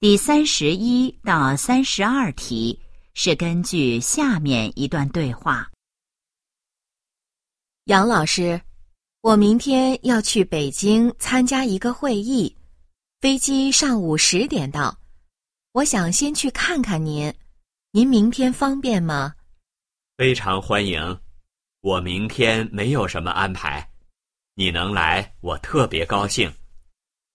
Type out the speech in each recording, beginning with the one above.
第三十一到三十二题是根据下面一段对话。杨老师，我明天要去北京参加一个会议，飞机上午十点到，我想先去看看您，您明天方便吗？非常欢迎，我明天没有什么安排，你能来我特别高兴，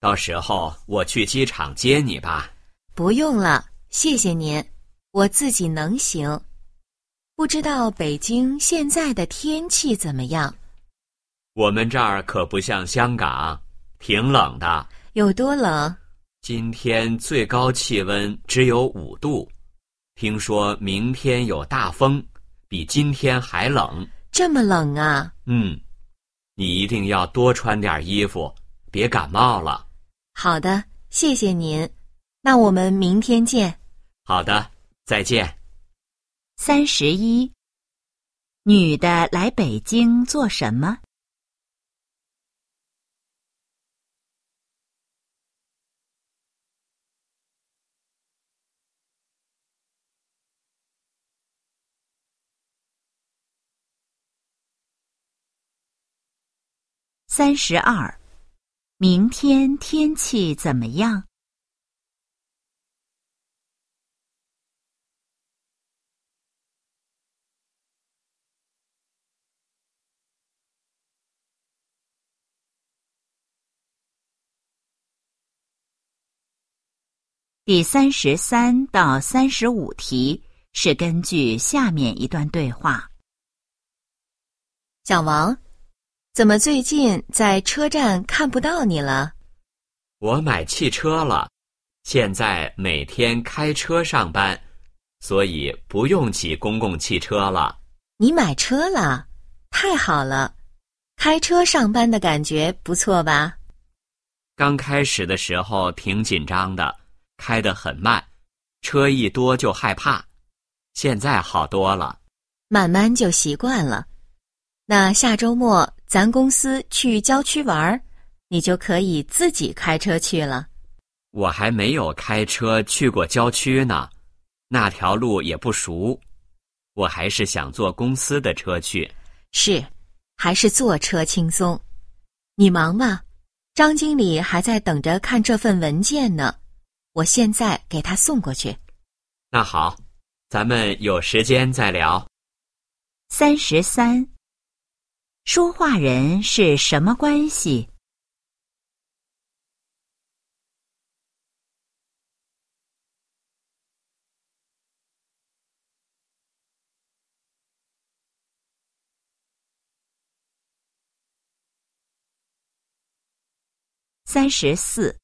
到时候我去机场接你吧。不用了，谢谢您，我自己能行。不知道北京现在的天气怎么样？我们这儿可不像香港，挺冷的。有多冷？今天最高气温只有五度，听说明天有大风，比今天还冷。这么冷啊？嗯，你一定要多穿点衣服，别感冒了。好的，谢谢您。那我们明天见。好的，再见。三十一，女的来北京做什么？三十二，明天天气怎么样？第三十三到三十五题是根据下面一段对话。小王，怎么最近在车站看不到你了？我买汽车了，现在每天开车上班，所以不用挤公共汽车了。你买车了，太好了！开车上班的感觉不错吧？刚开始的时候挺紧张的。开得很慢，车一多就害怕。现在好多了，慢慢就习惯了。那下周末咱公司去郊区玩，你就可以自己开车去了。我还没有开车去过郊区呢，那条路也不熟。我还是想坐公司的车去。是，还是坐车轻松。你忙吧，张经理还在等着看这份文件呢。我现在给他送过去。那好，咱们有时间再聊。三十三，说话人是什么关系？三十四。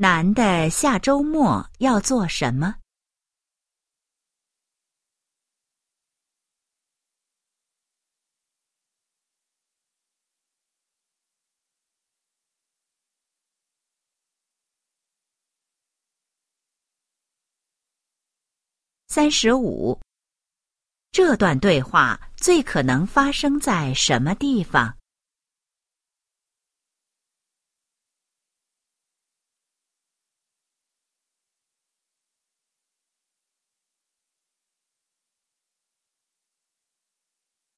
男的下周末要做什么？三十五。这段对话最可能发生在什么地方？